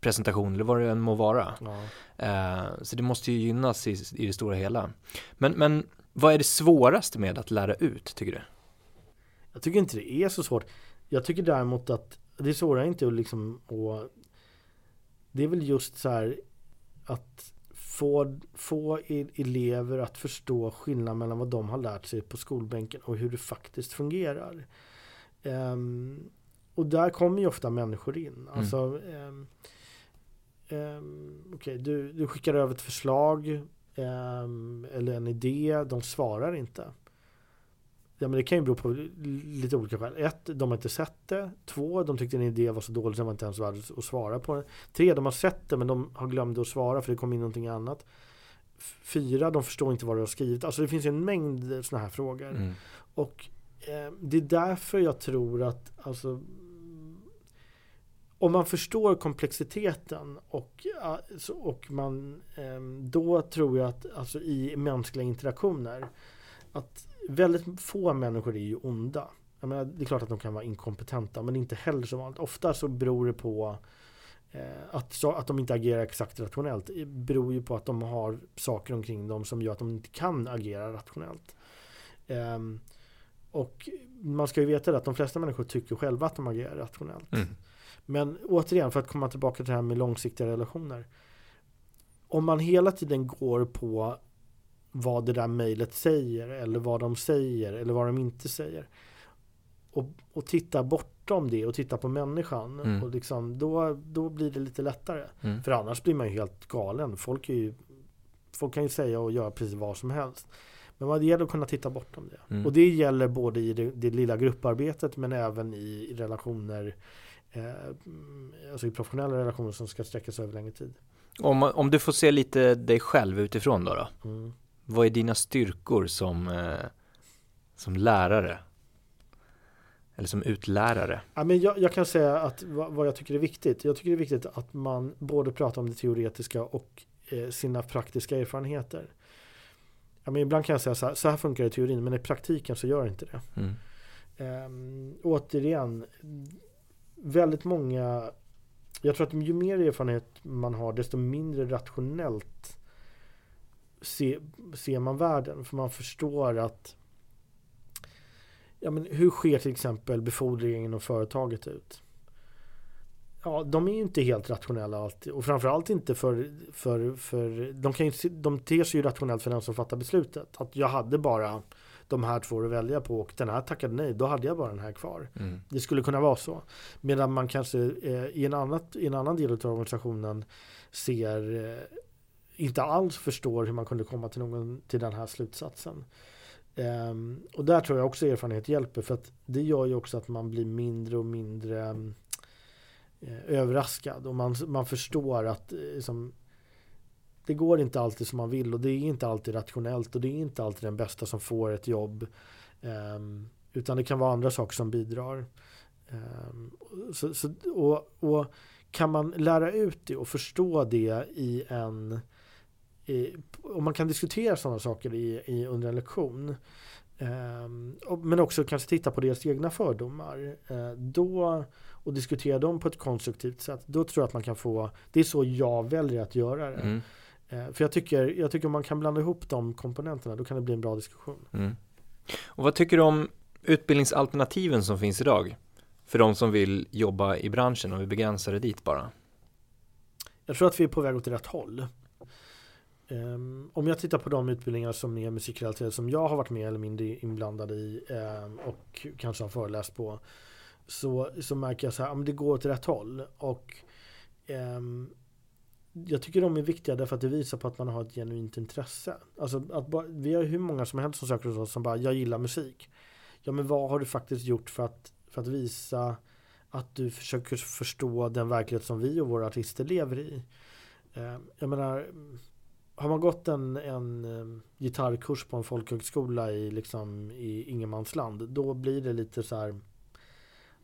presentation eller vad det än må vara. Ja. Uh, så det måste ju gynnas i, i det stora hela. Men, men vad är det svåraste med att lära ut tycker du? Jag tycker inte det är så svårt. Jag tycker däremot att det är svårare inte att liksom och det är väl just så här att få, få elever att förstå skillnaden mellan vad de har lärt sig på skolbänken och hur det faktiskt fungerar. Um, och där kommer ju ofta människor in. Mm. Alltså, um, um, okay, du, du skickar över ett förslag eller en idé, de svarar inte. Ja, men det kan ju bero på lite olika skäl. Ett, de har inte sett det. Två, de tyckte en idé var så dålig så de inte ens värd att svara på den. Tre, de har sett det men de har glömt att svara för det kom in någonting annat. Fyra, de förstår inte vad du har skrivit. Alltså det finns en mängd sådana här frågor. Mm. Och eh, det är därför jag tror att alltså, om man förstår komplexiteten och, och man, eh, då tror jag att alltså, i mänskliga interaktioner att väldigt få människor är ju onda. Jag menar, det är klart att de kan vara inkompetenta men inte heller så vanligt. Ofta så beror det på eh, att, så, att de inte agerar exakt rationellt. Det beror ju på att de har saker omkring dem som gör att de inte kan agera rationellt. Eh, och man ska ju veta att de flesta människor tycker själva att de agerar rationellt. Mm. Men återigen, för att komma tillbaka till det här med långsiktiga relationer. Om man hela tiden går på vad det där mejlet säger eller vad de säger eller vad de inte säger. Och, och titta bortom det och titta på människan. Mm. Och liksom, då, då blir det lite lättare. Mm. För annars blir man ju helt galen. Folk, är ju, folk kan ju säga och göra precis vad som helst. Men det gäller att kunna titta bortom det. Mm. Och det gäller både i det, det, lilla grupparbetet men även i, relationer eh, Alltså i professionella relationer som ska sträcka sig över längre tid. Om, om du får se lite dig själv utifrån då? då? Mm. Vad är dina styrkor som, eh, som lärare? Eller som utlärare? Ja, men jag, jag kan säga att vad, vad, jag tycker är viktigt. Jag tycker det är viktigt att man både pratar om det teoretiska och eh, sina praktiska erfarenheter. Ja, men ibland kan jag säga så här, så här funkar det i teorin, men i praktiken så gör det inte det. Mm. Um, återigen, väldigt många jag tror att ju mer erfarenhet man har desto mindre rationellt se, ser man världen. För man förstår att ja, men hur sker till exempel befordringen och företaget ut? Ja, de är ju inte helt rationella alltid. Och framförallt inte för, för, för de, kan ju, de ter sig ju rationellt för den som fattar beslutet. Att jag hade bara de här två att välja på och den här tackade nej, då hade jag bara den här kvar. Mm. Det skulle kunna vara så. Medan man kanske eh, i, en annat, i en annan del av organisationen ser eh, inte alls förstår hur man kunde komma till, någon, till den här slutsatsen. Um, och där tror jag också erfarenhet hjälper för att det gör ju också att man blir mindre och mindre um, överraskad och man, man förstår att liksom, det går inte alltid som man vill och det är inte alltid rationellt och det är inte alltid den bästa som får ett jobb. Um, utan det kan vara andra saker som bidrar. Ehm, så, så, och, och kan man lära ut det och förstå det i en om man kan diskutera sådana saker i, i, under en lektion eh, men också kanske titta på deras egna fördomar eh, då, och diskutera dem på ett konstruktivt sätt. Då tror jag att man kan få, det är så jag väljer att göra det. Mm. Eh, för jag tycker, jag tycker om man kan blanda ihop de komponenterna då kan det bli en bra diskussion. Mm. Och vad tycker du om utbildningsalternativen som finns idag? för de som vill jobba i branschen om vi begränsar det dit bara? Jag tror att vi är på väg åt rätt håll. Um, om jag tittar på de utbildningar som är musikrelaterade som jag har varit med eller mindre inblandad i um, och kanske har föreläst på så, så märker jag så här, att det går åt rätt håll. Och um, jag tycker de är viktiga därför att det visar på att man har ett genuint intresse. Alltså att bara, vi har hur många som helst som söker hos oss som bara, jag gillar musik. Ja men vad har du faktiskt gjort för att, för att visa att du försöker förstå den verklighet som vi och våra artister lever i. Jag menar, har man gått en, en um, gitarrkurs på en folkhögskola i, liksom, i ingenmansland, då blir det lite så här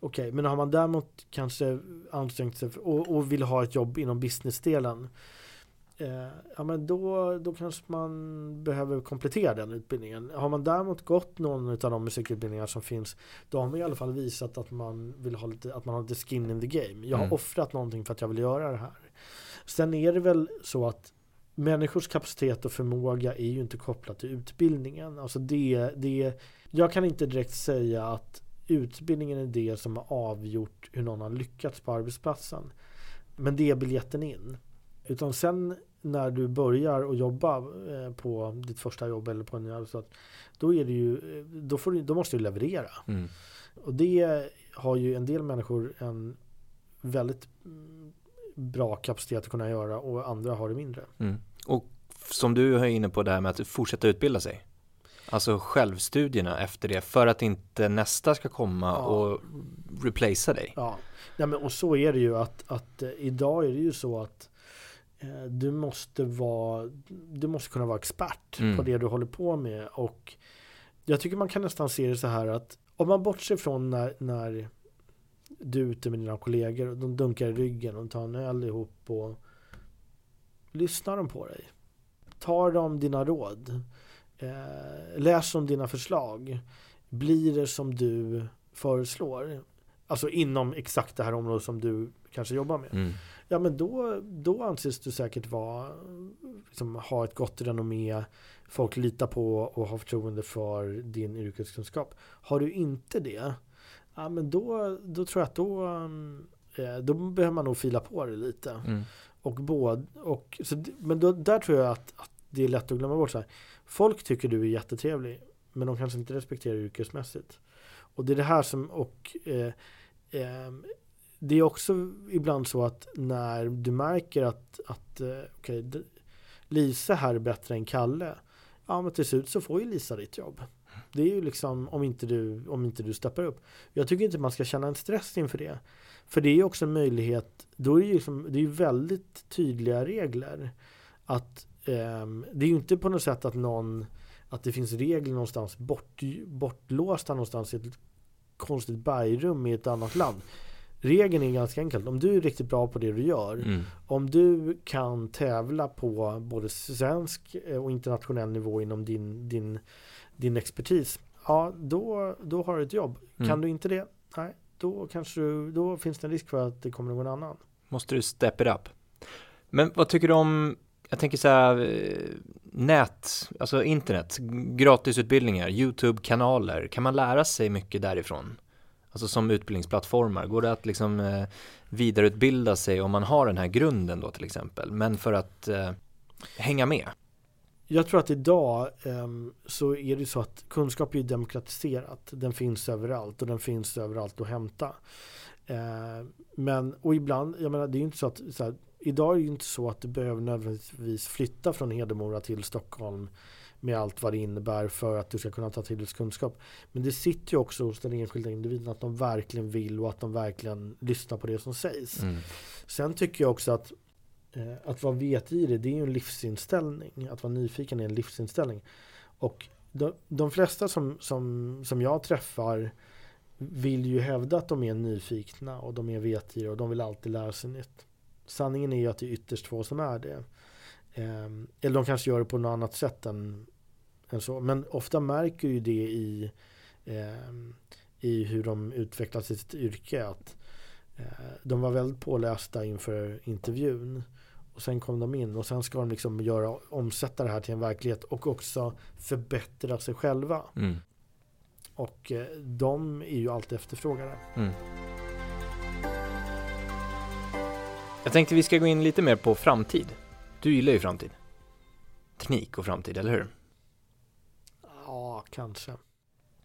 Okej, okay, men har man däremot kanske ansträngt sig och, och vill ha ett jobb inom businessdelen eh, Ja men då, då kanske man behöver komplettera den utbildningen. Har man däremot gått någon av de musikutbildningar som finns Då har man i alla fall visat att man vill ha lite, att man har lite skin in the game. Jag har mm. offrat någonting för att jag vill göra det här. Sen är det väl så att människors kapacitet och förmåga är ju inte kopplat till utbildningen. Alltså det, det, jag kan inte direkt säga att utbildningen är det som har avgjort hur någon har lyckats på arbetsplatsen. Men det är biljetten in. Utan sen när du börjar att jobba eh, på ditt första jobb eller på en arbetsplats. Då, är det ju, eh, då, får du, då måste du leverera. Mm. Och det har ju en del människor en väldigt bra kapacitet att kunna göra och andra har det mindre. Mm. Och som du är inne på det här med att fortsätta utbilda sig. Alltså självstudierna efter det för att inte nästa ska komma ja. och replacea dig. Ja, ja men, och så är det ju att, att eh, idag är det ju så att eh, du måste vara, du måste kunna vara expert mm. på det du håller på med och jag tycker man kan nästan se det så här att om man bortser från när, när du är ute med dina kollegor och de dunkar i ryggen och tar en öl ihop och lyssnar de på dig? Tar de dina råd? Eh, läser de dina förslag? Blir det som du föreslår? Alltså inom exakt det här området som du kanske jobbar med. Mm. Ja men då, då anses du säkert vara, liksom, ha ett gott renommé. Folk litar på och har förtroende för din yrkeskunskap. Har du inte det, ja men då, då tror jag att då, eh, då behöver man nog fila på det lite. Mm. Och både, och, så, men då, där tror jag att, att det är lätt att glömma bort så här. Folk tycker du är jättetrevlig, men de kanske inte respekterar yrkesmässigt. Och det är det här som, och eh, eh, det är också ibland så att när du märker att, att eh, okay, Lisa här är bättre än Kalle, ja men till slut så får ju Lisa ditt jobb. Det är ju liksom om inte du, om inte du steppar upp. Jag tycker inte man ska känna en stress inför det. För det är ju också en möjlighet, då är det ju liksom, det är väldigt tydliga regler. Att eh, det är ju inte på något sätt att någon, att det finns regler någonstans bort, bortlåsta någonstans i ett konstigt bergrum i ett annat land. Regeln är ganska enkel. Om du är riktigt bra på det du gör. Mm. Om du kan tävla på både svensk och internationell nivå inom din, din din expertis, ja då, då har du ett jobb. Mm. Kan du inte det, nej, då, kanske du, då finns det en risk för att det kommer någon annan. Måste du step it up. Men vad tycker du om, jag tänker så här, eh, nät, alltså internet, gratisutbildningar, YouTube-kanaler, kan man lära sig mycket därifrån? Alltså som utbildningsplattformar, går det att liksom eh, vidareutbilda sig om man har den här grunden då till exempel, men för att eh, hänga med? Jag tror att idag um, så är det så att kunskap är demokratiserat. Den finns överallt och den finns överallt att hämta. Uh, men, och ibland, jag menar det är inte så att, så här, idag är det inte så att du behöver nödvändigtvis flytta från Hedemora till Stockholm med allt vad det innebär för att du ska kunna ta till dig kunskap. Men det sitter ju också hos den enskilda individen att de verkligen vill och att de verkligen lyssnar på det som sägs. Mm. Sen tycker jag också att Eh, att vara vetgirig, det är ju en livsinställning. Att vara nyfiken är en livsinställning. Och de, de flesta som, som, som jag träffar vill ju hävda att de är nyfikna och de är vetgiriga och de vill alltid lära sig nytt. Sanningen är ju att det är ytterst få som är det. Eh, eller de kanske gör det på något annat sätt än, än så. Men ofta märker ju det i, eh, i hur de utvecklar sitt yrke. Att eh, de var väldigt pålästa inför intervjun. Och sen kom de in och sen ska de liksom göra, omsätta det här till en verklighet och också förbättra sig själva. Mm. Och eh, de är ju alltid efterfrågade. Mm. Jag tänkte vi ska gå in lite mer på framtid. Du gillar ju framtid. Teknik och framtid, eller hur? Ja, kanske.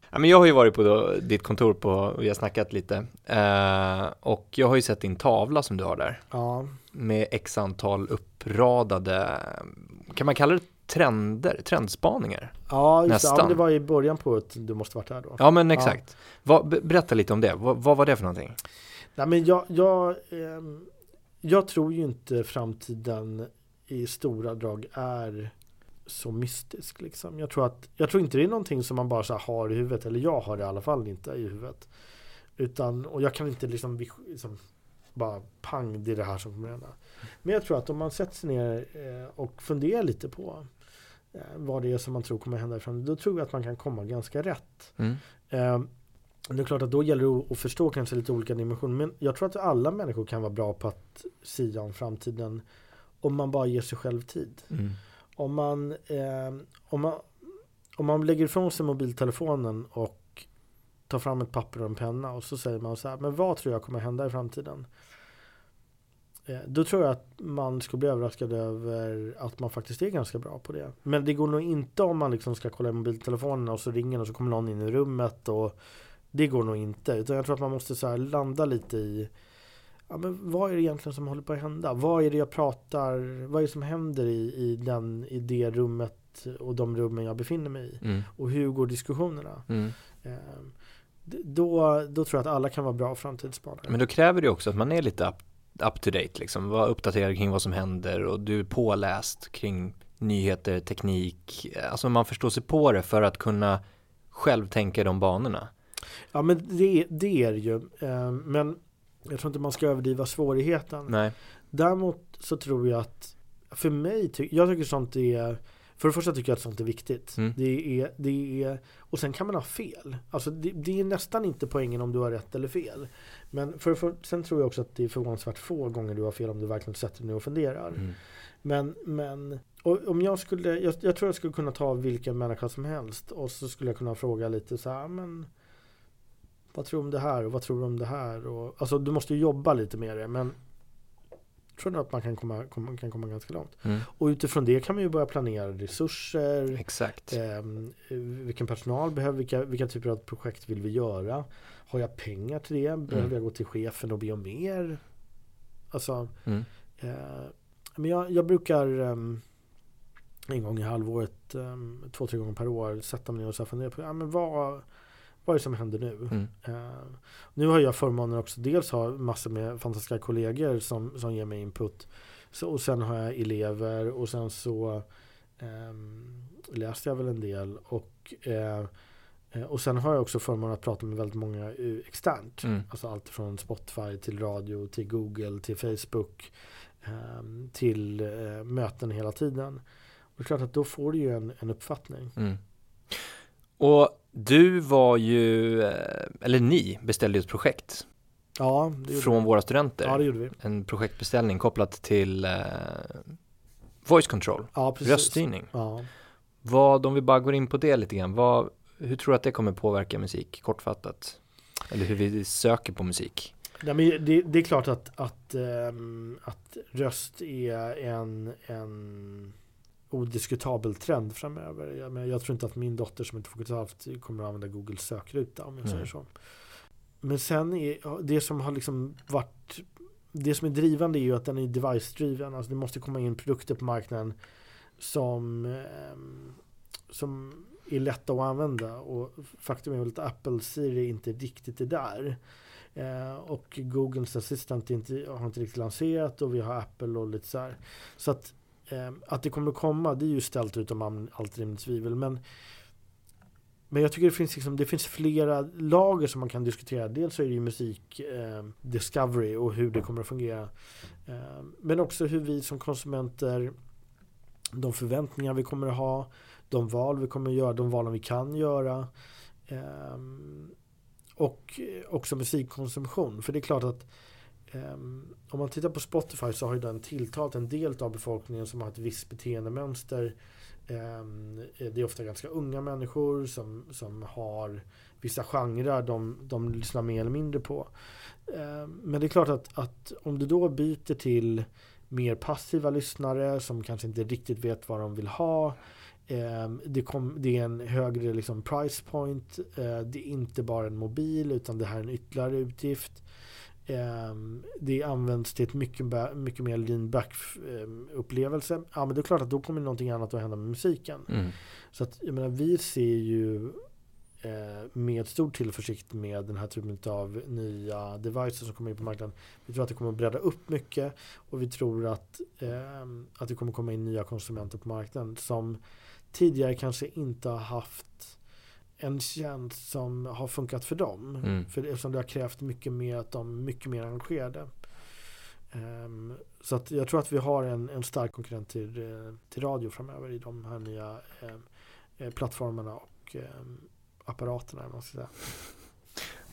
Ja, men jag har ju varit på då, ditt kontor på, och vi har snackat lite. Eh, och jag har ju sett din tavla som du har där. Ja. Med x antal uppradade, kan man kalla det trender, trendspaningar? Ja, just Nästan. det. Ja, det var i början på att du måste varit där då. Ja, men exakt. Vad- be- berätta lite om det. Vad, vad var det för någonting? Nej, men jag, jag, ehm, jag tror ju inte framtiden i stora drag är så mystisk. Liksom. Jag, tror att, jag tror inte det är någonting som man bara så har i huvudet, eller jag har det i alla fall inte i huvudet. Utan, och jag kan inte liksom, liksom bara pang, det är det här som kommer hända. Men jag tror att om man sätter sig ner eh, och funderar lite på eh, vad det är som man tror kommer hända i framtiden, då tror jag att man kan komma ganska rätt. Mm. Eh, det är klart att då gäller det att- att förstå kanske lite olika dimensioner. Men jag tror att alla människor kan vara bra på att sia om framtiden om man bara ger sig själv tid. Mm. Om man, eh, om man, om man lägger ifrån sig mobiltelefonen och tar fram ett papper och en penna och så säger man så här, men vad tror jag kommer hända i framtiden? Eh, Då tror jag att man skulle bli överraskad över att man faktiskt är ganska bra på det. Men det går nog inte om man liksom ska kolla i mobiltelefonen och så ringer och så kommer någon in i rummet och det går nog inte. Utan jag tror att man måste så här landa lite i ja, men vad är det egentligen som håller på att hända? Vad är det jag pratar, vad är det som händer i, i, den, i det rummet och de rummen jag befinner mig i? Mm. Och hur går diskussionerna? Mm. Eh, då, då tror jag att alla kan vara bra framtidsspanare. Men då kräver det också att man är lite up, up to date, liksom. Var uppdaterad kring vad som händer och du är påläst kring nyheter, teknik. Alltså man förstår sig på det för att kunna själv tänka i de banorna. Ja men det, det är det ju. Eh, men jag tror inte man ska överdriva svårigheten. Nej. Däremot så tror jag att för mig, jag tycker sånt är för det första tycker jag att sånt är viktigt. Mm. Det är, det är, och sen kan man ha fel. Alltså det, det är nästan inte poängen om du har rätt eller fel. Men för, för, sen tror jag också att det är förvånansvärt få gånger du har fel om du verkligen sätter dig ner och funderar. Mm. Men, men om jag skulle, jag, jag tror jag skulle kunna ta vilken människa som helst och så skulle jag kunna fråga lite så här, men vad tror du om det här och vad tror du om det här? Och, alltså du måste ju jobba lite med det men jag tror nog att man kan komma, komma, kan komma ganska långt. Mm. Och utifrån det kan man ju börja planera resurser, Exakt. ehm, vilken personal behöver, vilka, vilka typer av projekt vill vi göra? Har jag pengar till det? Behöver Mm. jag gå till chefen och be om mer? Alltså, Mm. Eh, men jag, jag brukar ehm, en gång i halvåret, um, två, tre gånger per år sätta mig ner och fundera på ja, men vad, vad är det som händer nu? Mm. Eh, nu har jag förmånen också dels ha massor med fantastiska kollegor som, som ger mig input. Så, och sen har jag elever och sen så ehm, läste jag väl en del. Och, eh, och sen har jag också förmånen att prata med väldigt många externt. Mm. Alltså allt från Spotify till radio, till Google, till Facebook, ehm, till eh, möten hela tiden. Och det är klart att då får du ju en, en uppfattning. Mm. Och du var ju, eh, eller ni beställde ju ett projekt Ja, från vi. våra studenter. Ja, det gjorde vi. En projektbeställning kopplat till eh, voice control, Ja, precis. röststyrning. Ja. Vad, om vi bara går in på det lite grann, vad, hur tror du att det kommer påverka musik kortfattat? Eller hur vi söker på musik? Nej, men det, det är klart att, att, ehm, att röst är en, en odiskutabel trend framöver. Jag, men jag tror inte att min dotter som inte fotograf kommer att använda Googles sökruta om jag Nej. säger så. Men sen är det som har liksom varit det som är drivande är ju att den är device-driven. Alltså det måste komma in produkter på marknaden som, ehm, som är lätta att använda. Och faktum är väl att Apple Siri inte riktigt är där. Eh, och Googles Assistant inte, har inte riktigt lanserat och vi har Apple och lite så här. Så att, Eh, att det kommer att komma, det är ju ställt utom allt rimligt tvivel. Men, men jag tycker det finns, liksom, det finns flera lager som man kan diskutera. Dels så är det ju musik, eh, discovery och hur det kommer att fungera. Eh, men också hur vi som konsumenter, de förväntningar vi kommer att ha, de val vi kommer att göra, de valen vi kan göra. Eh, och eh, också musikkonsumtion. För det är klart att Um, om man tittar på Spotify så har ju den tilltalat en del av befolkningen som har ett visst beteendemönster Um, det är ofta ganska unga människor som, som har vissa genrer de, de lyssnar mer eller mindre på. Um, men det är klart att, att om du då byter till mer passiva lyssnare som kanske inte riktigt vet vad de vill ha. Det, kom, det är en högre liksom price point. det är inte bara en mobil utan det här är en ytterligare utgift. Ehm, det används till ett mycket, mycket mer lean back ehm, upplevelse. Ja men det är klart att då kommer någonting annat att hända med musiken. Mm. Så att jag menar vi ser ju eh, med stor tillförsikt med den här typen av nya devices som kommer in på marknaden. Vi tror att det kommer att bredda upp mycket och vi tror att, eh, att det kommer komma in nya konsumenter på marknaden som tidigare kanske inte har haft en tjänst som har funkat för dem. Mm. För eftersom det har krävt mycket mer att de är mycket mer engagerade. Um, så att jag tror att vi har en, en stark konkurrent till, eh, till radio framöver i de här nya um, plattformarna och um, apparaterna. Man ska säga.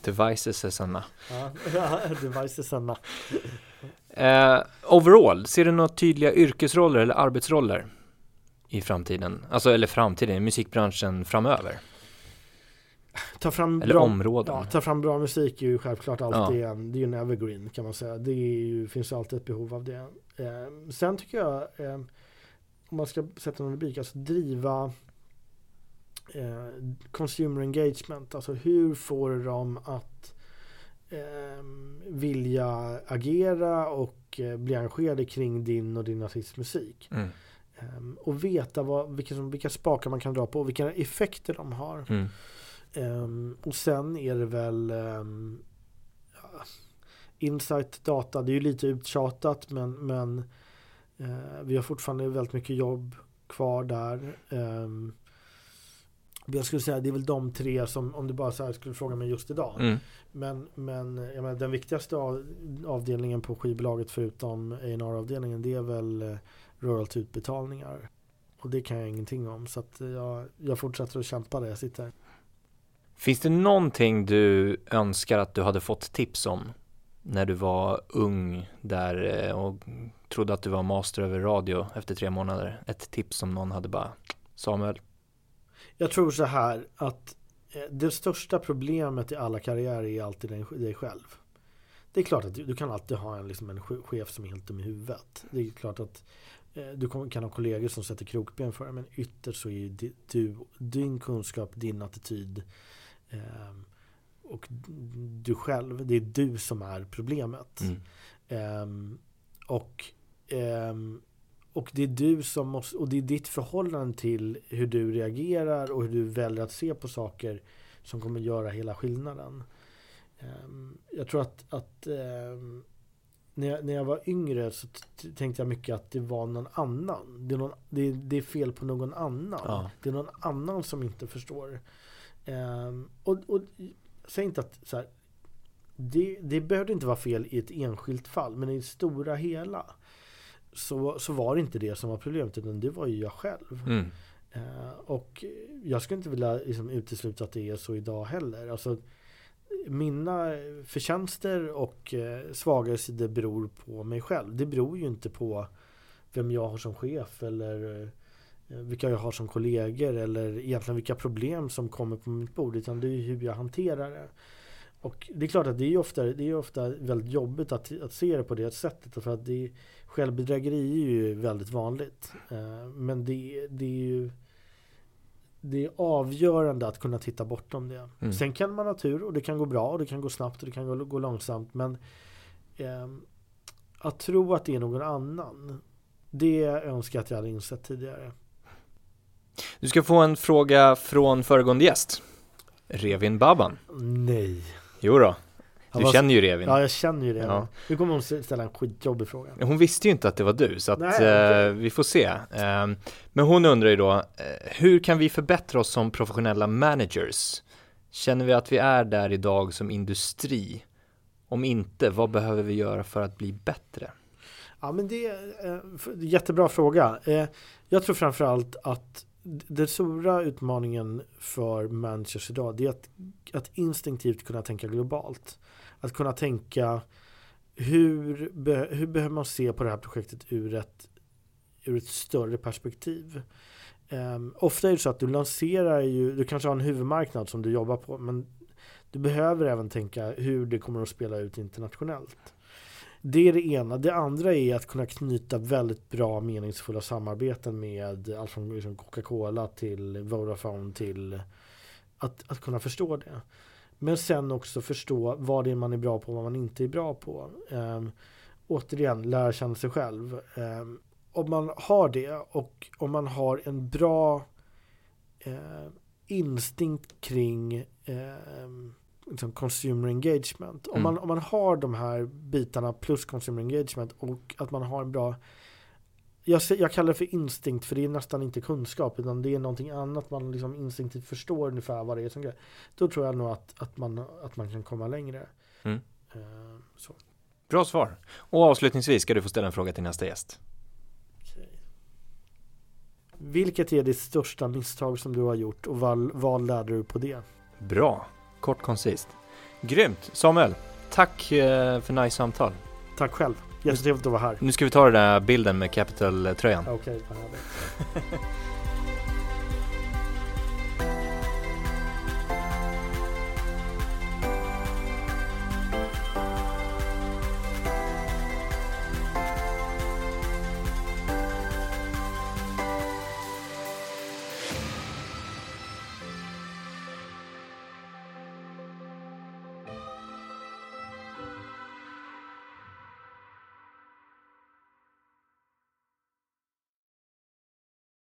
Devices är sanna. Ja, devices är sanna. uh, overall, ser du några tydliga yrkesroller eller arbetsroller i framtiden? Alltså, eller framtiden, i musikbranschen framöver? Ta fram, Eller bra, områden. Ja, ta fram bra musik är ju självklart alltid ja. en, det är en evergreen kan man säga. Det ju, finns ju alltid ett behov av det. Eh, sen tycker jag, eh, om man ska sätta någon rubrik, alltså driva eh, consumer engagement. Alltså hur får de att eh, vilja agera och eh, bli engagerade kring din och din artists musik. Mm. Um, och veta vad, vilka, vilka spakar man kan dra på och vilka effekter de har. Mm. Um, och sen är det väl um, Insight data, det är ju lite uttjatat men, men uh, vi har fortfarande väldigt mycket jobb kvar där. Um, jag skulle säga det är väl de tre som, om du bara så skulle fråga mig just idag. Mm. Men, men jag menar, den viktigaste av, avdelningen på skivbolaget förutom A&R-avdelningen det är väl uh, royalty-utbetalningar. Och det kan jag ingenting om så att jag, jag fortsätter att kämpa där jag sitter. Finns det någonting du önskar att du hade fått tips om när du var ung där eh, och trodde att du var master över radio efter tre månader? Ett tips som någon hade bara, Samuel? Jag tror så här att eh, det största problemet i alla karriärer är alltid dig själv. Det är klart att du, du kan alltid ha en, liksom en chef som är helt dum i huvudet. Det är klart att eh, du kan ha kollegor som sätter krokben för dig. Men ytterst så är ju du, din kunskap, din attityd och du själv, det är du som är problemet. Mm. Um, och, um, och det är du som måste, och det är ditt förhållande till hur du reagerar och hur du väljer att se på saker som kommer göra hela skillnaden. Jag tror att, att när, jag, när jag var yngre så tänkte jag mycket att det var någon annan. Det är, någon, det, det är fel på någon annan. Ja. Det är någon annan som inte förstår. Um, och, och säg inte att så här, det, det behövde inte vara fel i ett enskilt fall, men i det stora hela så, så var det inte det som var problemet, utan det var ju jag själv. Mm. Uh, och jag skulle inte vilja liksom, utesluta att det är så idag heller. Alltså, mina förtjänster och eh, svagare sidor beror på mig själv. Det beror ju inte på vem jag har som chef eller Eh, vilka jag har som kollegor eller egentligen vilka problem som kommer på mitt bord utan det är hur jag hanterar det. Och det är klart att det är ofta, det är ofta väldigt jobbigt att, att se det på det sättet för att det, självbedrägeri är ju väldigt vanligt. Eh, men det, det är ju det är avgörande att kunna titta bortom det. Mm. Sen kan man ha tur och det kan gå bra och det kan gå snabbt och det kan gå, gå långsamt men eh, att tro att det är någon annan det önskar jag att jag hade insett tidigare. Du ska få en fråga från föregående gäst. Revin Baban. Nej. Jo då. Du var... känner ju Revin. Ja, jag känner ju Revin. Ja. Nu kommer hon ställa en skitjobbig fråga. Hon visste ju inte att det var du, så att Nej, eh, vi får se. Eh, men hon undrar ju då, eh, hur kan vi förbättra oss som professionella managers? Känner vi att vi är där idag som industri? Om inte, vad behöver vi göra för att bli bättre? Ja, men det är en eh, jättebra fråga. Eh, jag tror framförallt att den stora utmaningen för managers idag det är att, att instinktivt kunna tänka globalt. Att kunna tänka hur, hur behöver man se på det här projektet ur ett, ur ett större perspektiv. Um, ofta är det så att du lanserar ju, du kanske har en huvudmarknad som du jobbar på, men du behöver även tänka hur det kommer att spela ut internationellt. Det är det ena. Det andra är att kunna knyta väldigt bra meningsfulla samarbeten med allt från liksom Coca-Cola till Vodafone till att, att kunna förstå det. Men sen också förstå vad det är man är bra på och vad man inte är bra på. Um, återigen, lära känna sig själv. Um, om man har det och om man har en bra uh, instinkt kring uh, liksom consumer engagement. Om, mm. man, om man har de här bitarna plus consumer engagement och att man har en bra jag, jag kallar det för instinkt för det är nästan inte kunskap utan det är någonting annat man liksom instinktivt förstår ungefär vad det är som grej. Då tror jag nog att, att, man, att man kan komma längre. Mm. Uh, Bra svar. Och avslutningsvis ska du få ställa en fråga till nästa gäst. Okay. Vilket är ditt största misstag som du har gjort och vad, vad lärde du på det? Bra. Kort koncist. Grymt! Samuel, tack eh, för nice samtal. Tack själv. Jättetrevligt att vara här. Nu ska vi ta den där bilden med Capital-tröjan. Okej, okay,